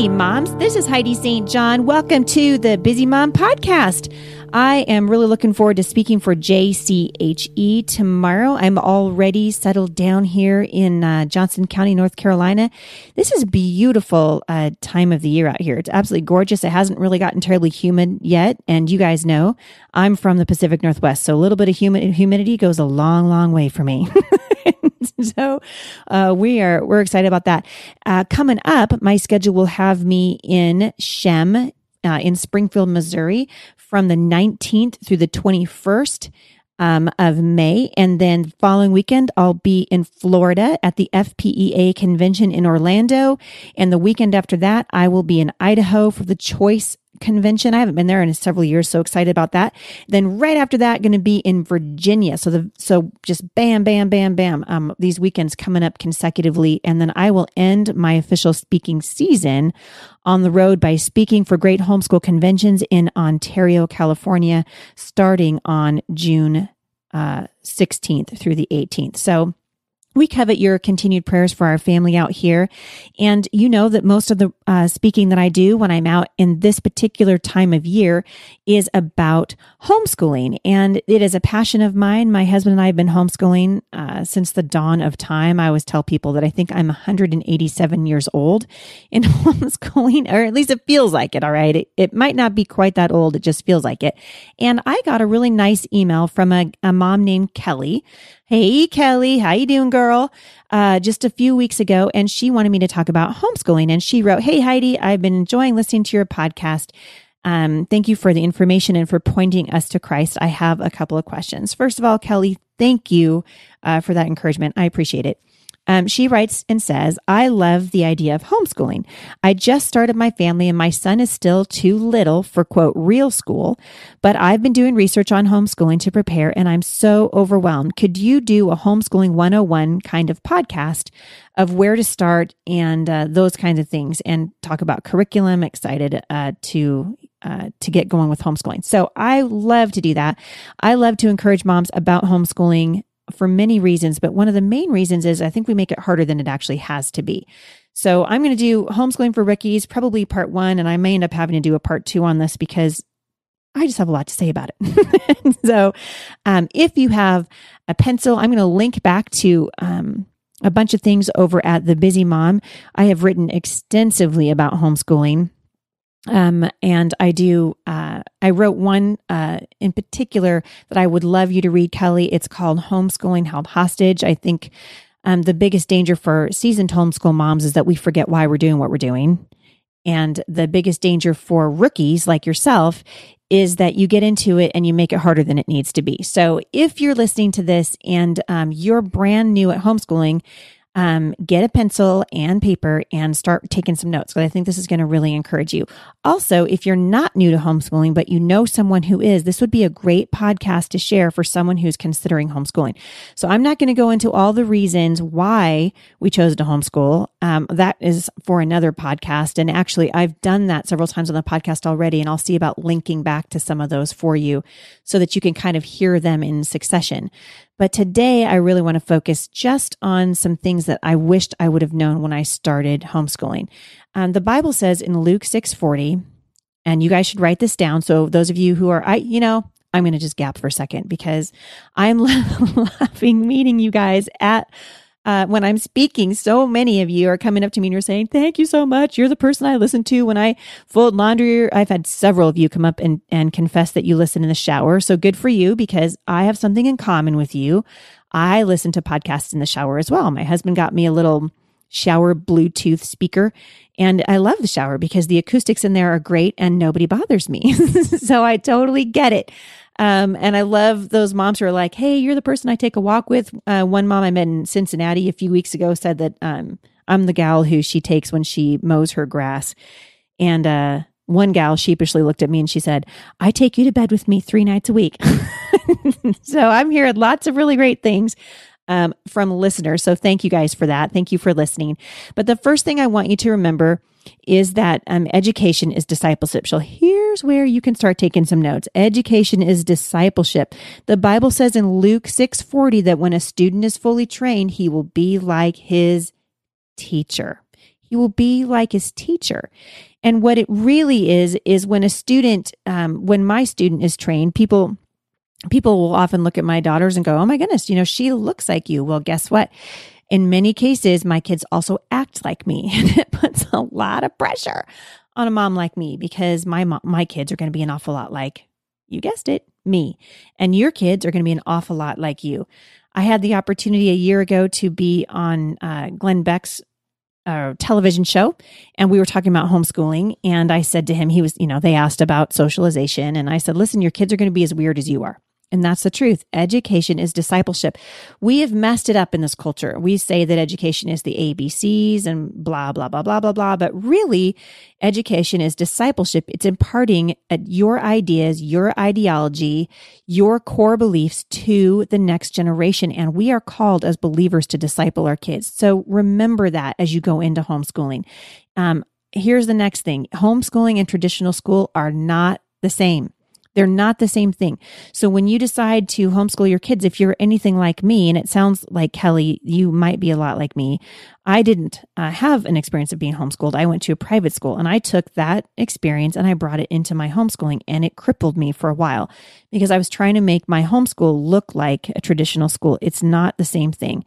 Hey, moms, this is Heidi St. John. Welcome to the Busy Mom Podcast. I am really looking forward to speaking for JCHE tomorrow. I'm already settled down here in uh, Johnston County, North Carolina. This is beautiful uh, time of the year out here. It's absolutely gorgeous. It hasn't really gotten terribly humid yet. And you guys know I'm from the Pacific Northwest, so a little bit of humid- humidity goes a long, long way for me. so uh, we are we're excited about that. Uh, coming up, my schedule will have me in Shem uh, in Springfield, Missouri, from the 19th through the 21st. Um, of May. And then following weekend, I'll be in Florida at the FPEA convention in Orlando. And the weekend after that, I will be in Idaho for the CHOIS convention. I haven't been there in several years, so excited about that. Then right after that, going to be in Virginia. So the so just bam, bam, bam, bam. Um, these weekends coming up consecutively, and then I will end my official speaking season on the road by speaking for great homeschool conventions in Ontario, California, starting on June uh, 16th through the 18th. So we covet your continued prayers for our family out here. And you know that most of the uh, speaking that I do when I'm out in this particular time of year is about homeschooling. And it is a passion of mine. My husband and I have been homeschooling uh, since the dawn of time. I always tell people that I think I'm 187 years old in homeschooling, or at least it feels like it. All right. It, it might not be quite that old. It just feels like it. And I got a really nice email from a, a mom named Kelly Hey, Kelly, how you doing, girl? Uh, just a few weeks ago, and she wanted me to talk about homeschooling. And she wrote, Hey, Heidi, I've been enjoying listening to your podcast. Um, thank you for the information and for pointing us to Christ. I have a couple of questions. First of all, Kelly, thank you uh, for that encouragement. I appreciate it. Um, she writes and says, I love the idea of homeschooling. I just started my family and my son is still too little for quote real school, but I've been doing research on homeschooling to prepare and I'm so overwhelmed. Could you do a homeschooling 101 kind of podcast of where to start and uh, those kinds of things and talk about curriculum? Excited uh, to uh, to get going with homeschooling. So I love to do that. I love to encourage moms about homeschooling for many reasons, but one of the main reasons is I think we make it harder than it actually has to be. So I'm going to do homeschooling for rookies, probably part one, and I may end up having to do a part two on this because I just have a lot to say about it. so um, if you have a pencil, I'm going to link back to um, a bunch of things over at The Busy Mom. I have written extensively about homeschooling. Um, and I do, uh, I wrote one, uh, in particular that I would love you to read, Kelly. It's called Homeschooling Held Hostage. I think, um, the biggest danger for seasoned homeschool moms is that we forget why we're doing what we're doing. And the biggest danger for rookies like yourself is that you get into it and you make it harder than it needs to be. So if you're listening to this and, um, you're brand new at homeschooling, um, get a pencil and paper and start taking some notes because I think this is going to really encourage you. Also, if you're not new to homeschooling, but you know someone who is, this would be a great podcast to share for someone who's considering homeschooling. So I'm not going to go into all the reasons why we chose to homeschool. Um, that is for another podcast. And actually, I've done that several times on the podcast already, and I'll see about linking back to some of those for you so that you can kind of hear them in succession. But today I really want to focus just on some things that I wished I would have known when I started homeschooling. Um, the Bible says in Luke 6:40, and you guys should write this down. So those of you who are, I, you know, I'm going to just gap for a second because I'm laughing meeting you guys at uh, when I'm speaking, so many of you are coming up to me and you're saying, Thank you so much. You're the person I listen to when I fold laundry. I've had several of you come up and, and confess that you listen in the shower. So good for you because I have something in common with you. I listen to podcasts in the shower as well. My husband got me a little shower Bluetooth speaker. And I love the shower because the acoustics in there are great and nobody bothers me. so I totally get it. Um, and I love those moms who are like, "Hey, you're the person I take a walk with." Uh, one mom I met in Cincinnati a few weeks ago said that um, I'm the gal who she takes when she mows her grass, and uh, one gal sheepishly looked at me and she said, "I take you to bed with me three nights a week." so I'm hearing lots of really great things um, from listeners. So thank you guys for that. Thank you for listening. But the first thing I want you to remember is that um, education is discipleship. So here's where you can start taking some notes. Education is discipleship. The Bible says in Luke 6:40 that when a student is fully trained, he will be like his teacher. He will be like his teacher. And what it really is, is when a student, um, when my student is trained, people, people will often look at my daughters and go, Oh my goodness, you know, she looks like you. Well, guess what? In many cases, my kids also act like me and it puts a lot of pressure on a mom like me because my mom, my kids are going to be an awful lot like you guessed it, me. And your kids are going to be an awful lot like you. I had the opportunity a year ago to be on uh, Glenn Beck's uh, television show, and we were talking about homeschooling. And I said to him, he was, you know, they asked about socialization, and I said, listen, your kids are going to be as weird as you are. And that's the truth. Education is discipleship. We have messed it up in this culture. We say that education is the ABCs and blah, blah, blah, blah, blah, blah. But really, education is discipleship. It's imparting your ideas, your ideology, your core beliefs to the next generation. And we are called as believers to disciple our kids. So remember that as you go into homeschooling. Um, here's the next thing homeschooling and traditional school are not the same. They're not the same thing. So when you decide to homeschool your kids, if you're anything like me, and it sounds like Kelly, you might be a lot like me. I didn't uh, have an experience of being homeschooled. I went to a private school and I took that experience and I brought it into my homeschooling and it crippled me for a while because I was trying to make my homeschool look like a traditional school. It's not the same thing.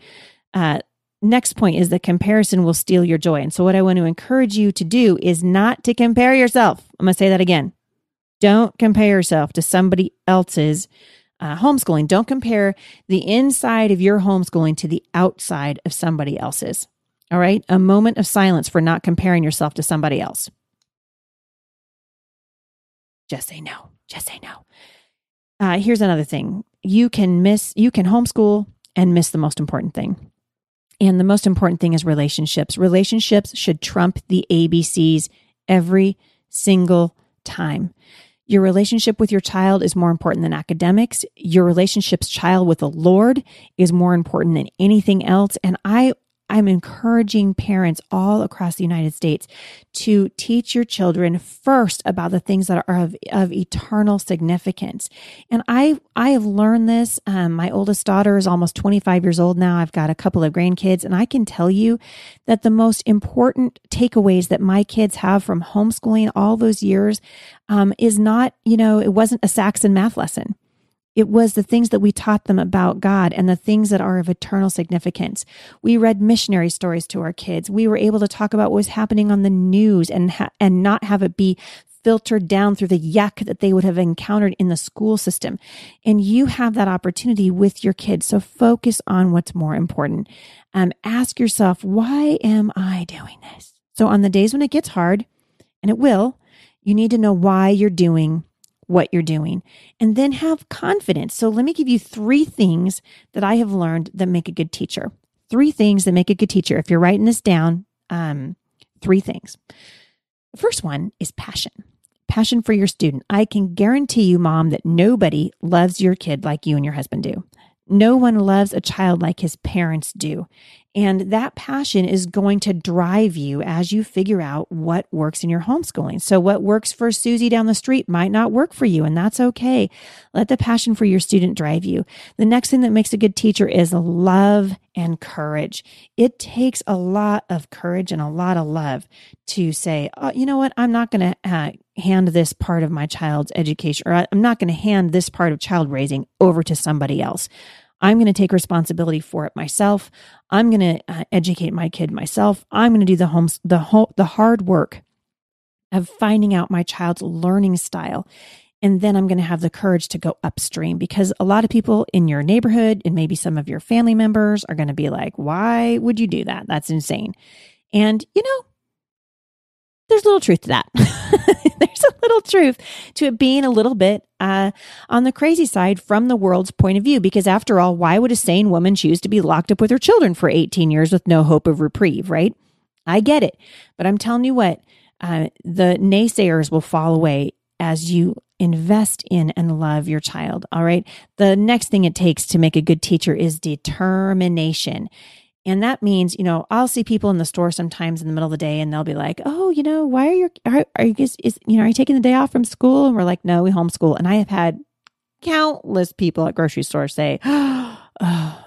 Uh, next point is that comparison will steal your joy. And so, what I want to encourage you to do is not to compare yourself. I'm going to say that again. Don't compare yourself to somebody else's uh, homeschooling. Don't compare the inside of your homeschooling to the outside of somebody else's. All right. A moment of silence for not comparing yourself to somebody else. Just say no. Just say no. Uh, here's another thing you can miss, you can homeschool and miss the most important thing. And the most important thing is relationships. Relationships should trump the ABCs every single time. Your relationship with your child is more important than academics. Your relationship's child with the Lord is more important than anything else. And I I'm encouraging parents all across the United States to teach your children first about the things that are of, of eternal significance. And I, I have learned this. Um, my oldest daughter is almost 25 years old now. I've got a couple of grandkids and I can tell you that the most important takeaways that my kids have from homeschooling all those years, um, is not, you know, it wasn't a Saxon math lesson. It was the things that we taught them about God and the things that are of eternal significance. We read missionary stories to our kids. We were able to talk about what was happening on the news and ha- and not have it be filtered down through the yuck that they would have encountered in the school system. And you have that opportunity with your kids. So focus on what's more important. Um, ask yourself, why am I doing this? So on the days when it gets hard, and it will, you need to know why you're doing what you're doing and then have confidence. So let me give you three things that I have learned that make a good teacher. Three things that make a good teacher. If you're writing this down, um, three things. The first one is passion. Passion for your student. I can guarantee you, mom, that nobody loves your kid like you and your husband do. No one loves a child like his parents do. And that passion is going to drive you as you figure out what works in your homeschooling. So, what works for Susie down the street might not work for you, and that's okay. Let the passion for your student drive you. The next thing that makes a good teacher is love and courage. It takes a lot of courage and a lot of love to say, oh, you know what? I'm not going to uh, hand this part of my child's education, or I'm not going to hand this part of child raising over to somebody else. I'm going to take responsibility for it myself. I'm going to uh, educate my kid myself. I'm going to do the homes the whole the hard work of finding out my child's learning style. And then I'm going to have the courage to go upstream because a lot of people in your neighborhood and maybe some of your family members are going to be like, why would you do that? That's insane. And, you know, there's a little truth to that. truth to it being a little bit uh, on the crazy side from the world's point of view. Because after all, why would a sane woman choose to be locked up with her children for 18 years with no hope of reprieve, right? I get it. But I'm telling you what, uh, the naysayers will fall away as you invest in and love your child. All right. The next thing it takes to make a good teacher is determination. And that means, you know, I'll see people in the store sometimes in the middle of the day and they'll be like, Oh, you know, why are you, are, are you guys, is, you know, are you taking the day off from school? And we're like, no, we homeschool. And I have had countless people at grocery stores say, Oh,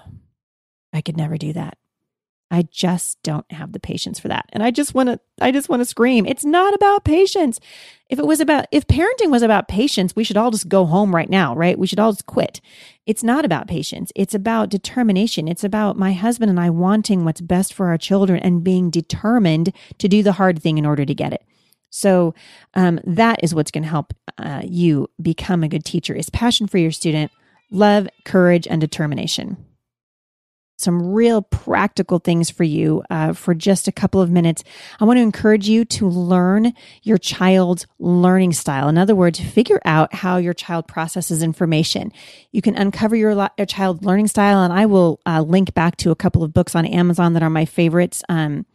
I could never do that. I just don't have the patience for that. And I just want to, I just want to scream. It's not about patience. If it was about, if parenting was about patience, we should all just go home right now, right? We should all just quit. It's not about patience. It's about determination. It's about my husband and I wanting what's best for our children and being determined to do the hard thing in order to get it. So um, that is what's going to help uh, you become a good teacher is passion for your student, love, courage, and determination some real practical things for you uh, for just a couple of minutes. I want to encourage you to learn your child's learning style. In other words, figure out how your child processes information. You can uncover your, your child learning style, and I will uh, link back to a couple of books on Amazon that are my favorites. Um,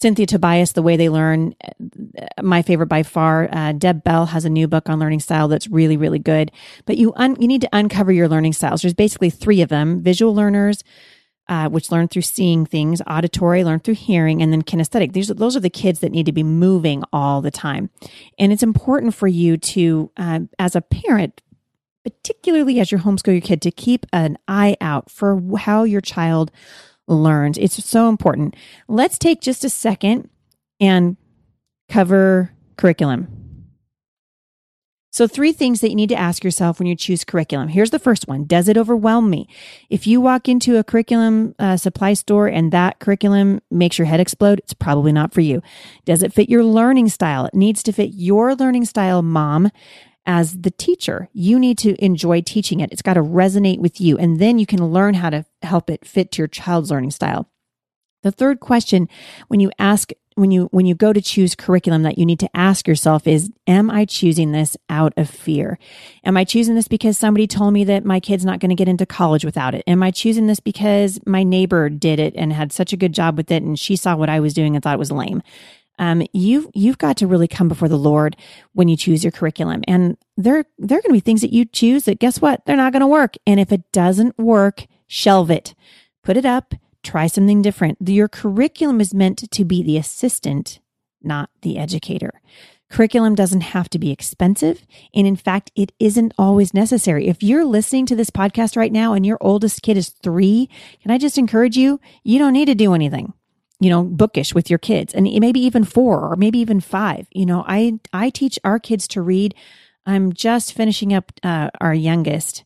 Cynthia Tobias, The Way They Learn, uh, my favorite by far. Uh, Deb Bell has a new book on learning style that's really, really good. But you un- you need to uncover your learning styles. There's basically three of them: visual learners, uh, which learn through seeing things, auditory, learn through hearing, and then kinesthetic. These are, those are the kids that need to be moving all the time. And it's important for you to, uh, as a parent, particularly as you homeschool your kid, to keep an eye out for how your child learns. It's so important. Let's take just a second and cover curriculum. So, three things that you need to ask yourself when you choose curriculum. Here's the first one Does it overwhelm me? If you walk into a curriculum uh, supply store and that curriculum makes your head explode, it's probably not for you. Does it fit your learning style? It needs to fit your learning style, mom. As the teacher, you need to enjoy teaching it. It's got to resonate with you. And then you can learn how to help it fit to your child's learning style. The third question when you ask when you when you go to choose curriculum that you need to ask yourself is am I choosing this out of fear? Am I choosing this because somebody told me that my kid's not going to get into college without it? Am I choosing this because my neighbor did it and had such a good job with it and she saw what I was doing and thought it was lame? Um, you've you've got to really come before the Lord when you choose your curriculum, and there there are going to be things that you choose that guess what they're not going to work, and if it doesn't work, shelve it, put it up, Try something different. Your curriculum is meant to be the assistant, not the educator. Curriculum doesn't have to be expensive. And in fact, it isn't always necessary. If you're listening to this podcast right now and your oldest kid is three, can I just encourage you? You don't need to do anything, you know, bookish with your kids and maybe even four or maybe even five. You know, I, I teach our kids to read. I'm just finishing up uh, our youngest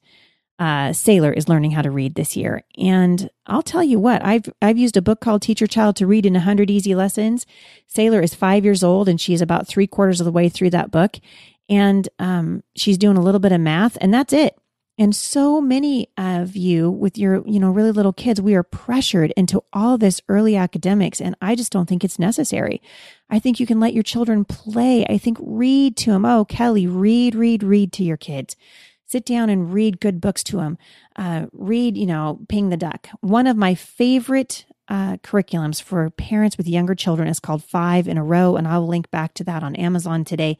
uh, Sailor is learning how to read this year. And I'll tell you what, I've I've used a book called Teach Your Child to Read in 100 Easy Lessons. Sailor is five years old and she's about three quarters of the way through that book. And um, she's doing a little bit of math, and that's it. And so many of you with your, you know, really little kids, we are pressured into all this early academics. And I just don't think it's necessary. I think you can let your children play. I think read to them. Oh, Kelly, read, read, read to your kids sit down and read good books to them. Uh, read, you know, Ping the Duck. One of my favorite uh, curriculums for parents with younger children is called Five in a Row, and I'll link back to that on Amazon today.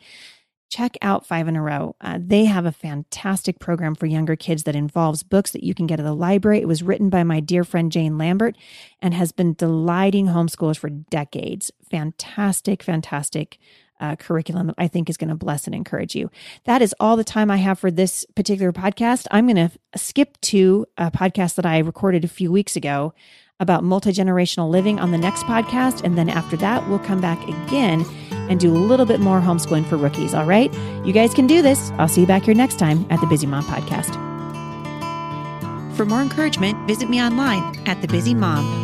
Check out Five in a Row. Uh, they have a fantastic program for younger kids that involves books that you can get at the library. It was written by my dear friend Jane Lambert and has been delighting homeschoolers for decades. Fantastic, fantastic uh, curriculum that I think is going to bless and encourage you. That is all the time I have for this particular podcast. I'm going to skip to a podcast that I recorded a few weeks ago about multi generational living on the next podcast. And then after that, we'll come back again and do a little bit more homeschooling for rookies. All right. You guys can do this. I'll see you back here next time at the Busy Mom Podcast. For more encouragement, visit me online at thebusymom.com